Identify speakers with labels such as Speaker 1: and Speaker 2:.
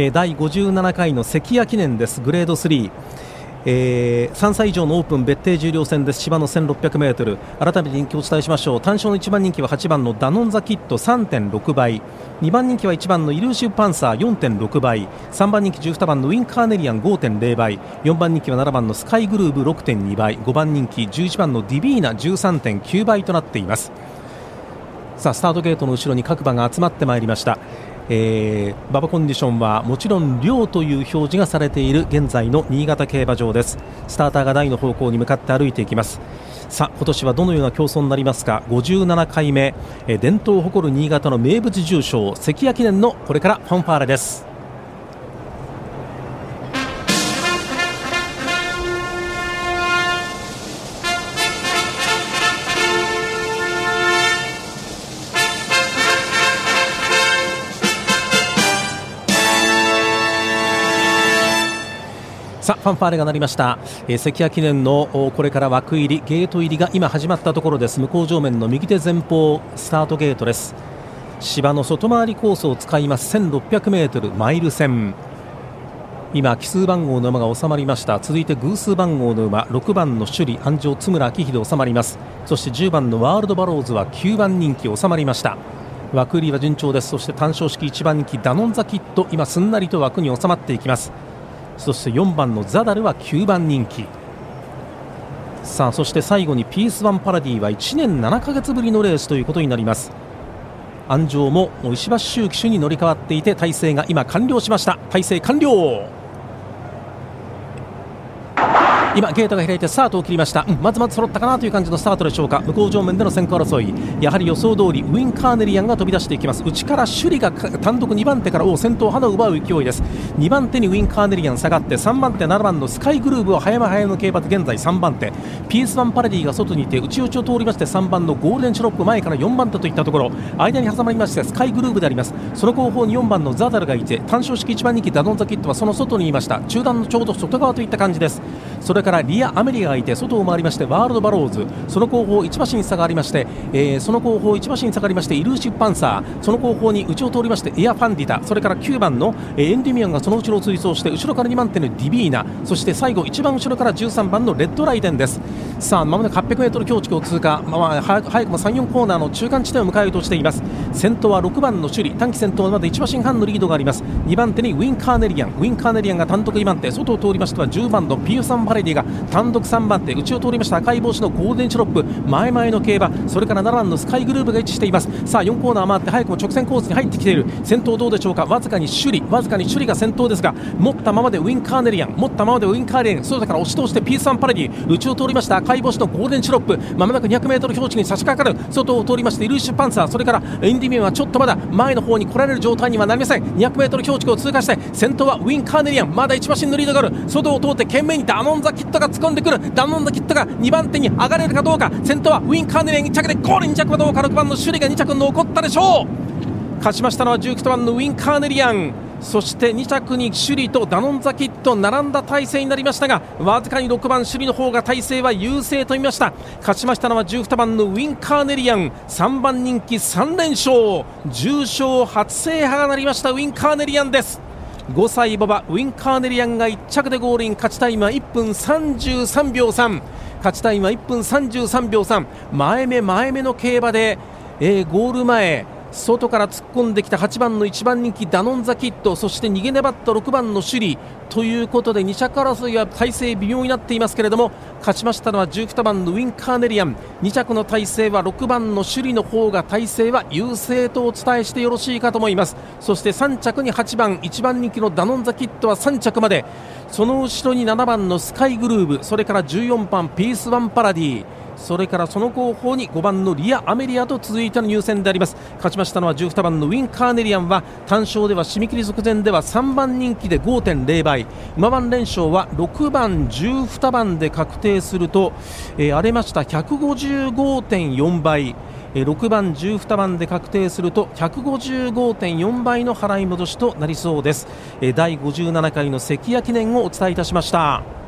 Speaker 1: えー、第57回の関谷記念です。グレード3えー、3歳以上のオープン別定重量戦です。芝の 1600m 改めて人気をお伝えしましょう。単勝の1番人気は8番のダノンザキット3.6倍2番人気は1番のイルーシブパンサー。4.6倍。3番人気12番のウィンカーネリアン。5.0倍。4番人気は7番のスカイグルーブ。6.2倍。5番人気11番のディビーナ。13.9倍となっています。さあスタートゲートの後ろに各馬が集まってまいりました。えー、馬場コンディションはもちろん量という表示がされている現在の新潟競馬場です。スターターが台の方向に向かって歩いていきます。さあ今年はどのような競争になりますか？57回目、えー、伝統を誇る新潟の名物重賞関谷記念のこれからファンファーレです。さファンファーレが鳴りました、えー、関谷記念のこれから枠入りゲート入りが今始まったところです。向こう上面の右手前方スタートゲートです。芝の外回りコースを使います。1600m マイル戦。今奇数番号の馬が収まりました。続いて偶数番号の馬6番の首里安城津村明秀収まります。そして10番のワールドバローズは9番人気収まりました。枠入りは順調です。そして単勝式1番人気ダノンザキット今すんなりと枠に収まっていきます。そして4番のザダルは9番人気。さあそして最後にピースワンパラディは1年7ヶ月ぶりのレースということになります。安城も石橋周騎手に乗り換わっていて体制が今完了しました。体制完了。今ゲートが開いてスタートを切りました、うん、まずまず揃ったかなという感じのスタートでしょうか。向こう上面での先行争い。やはり予想通りウィン・カーネリアンが飛び出していきます。内から首里が単独2番手からを先頭花を奪う勢いです。2番手にウィン・カーネリアン下がって3番手7番のスカイグルーヴを早め早めの競馬で現在3番手。ピースワンパラディが外にいて内々を通りまして3番のゴールデンシロップ前から4番手といったところ。間に挟まりましてスカイグルーヴであります。その後方に4番のザダルがいて単勝式1番人気ダノンザキッドはその外にいました。中団のちょうど外側といった感じです。それれからリアアメリアがいて外を回りましてワールドバローズ。その後方1馬身差がありまして、えー、その後方1馬身差がありましてイルーシブパンサー。その後方に内を通りましてエアファンディタ。それから9番の、えー、エンデュミオンがその後ろを追走して後ろから2番手のディビーナ。そして最後一番後ろから13番のレッドライデンです。さあまもなく 800m 標識を通過、まあ、早くも3、4コーナーの中間地点を迎えようとしています。先頭は6番のシュリ。単騎先頭はまだ1馬身半のリードがあります。2番手にウィン・カーネリアン。ウィン・カーネリアンが単独2番手。外を通りましては10番のピューサン・バレディが単独3番手。内を通りました赤い帽子のゴールデンシロップ。前々の競馬。それから7番のスカイグルーヴが位置しています。さあ4コーナー回って早くも直線コースに入ってきている。先頭どうでしょうか？わずかにシュリ。わずかにシュリが先頭ですが持ったままでウィン・カーネリアン。持ったままでウィン・カーネリアン外から押し通してピースワンパラディ。内を通りました赤い帽子のゴールデンシロップ。まもなく 200m 標識に差し掛かる。外を通りましてイルーシヴパンサー。それからエンデュミオンはちょっとまだ前の方に来られる状態にはなりません。200m 標識を通過して先頭はウィン・カーネリアン。まだ1馬身のリードがある。外を通って懸命にダノンザキットが突っ込んでくる。ダノンザキットが2番手に上がれるかどうか。先頭はウィン・カーネリアン1着でゴール2着はどうか6番の首里が2着残ったでしょう。勝ちましたのは19番のウィン・カーネリアン。そして2着に首里とダノンザキット並んだ体制になりましたがわずかに6番首里の方が体勢は優勢と見ました。勝ちましたのは12番のウィン・カーネリアン。3番人気3連勝。重賞初制覇がなりましたウィン・カーネリアンです。5歳馬場ウィン・カーネリアンが1着でゴールイン。勝ちタイムは1分33秒3勝ちタイムは1分33秒3前目前目の競馬で、えー、ゴール前外から突っ込んできた8番の1番人気ダノンザキットそして逃げ粘った6番の首里ということで2着争いは体勢微妙になっていますけれども勝ちましたのは12番のウィン・カーネリアン。2着の体勢は6番の首里の方が体勢は優勢とお伝えしてよろしいかと思います。そして3着に8番1番人気のダノンザキットは3着まで。その後ろに7番のスカイグルーブそれから14番ピースワンパラディ。それからその後方に5番のリア・アメリアと続いての入選であります。勝ちましたのは12番のウィン・カーネリアンは単勝では締め切り直前では3番人気で5.0倍。馬番連勝は6番、12番で確定すると、えー、荒れました。155.4倍。6番、12番で確定すると155.4倍の払い戻しとなりそうです。第57回の関谷記念をお伝えいたしました。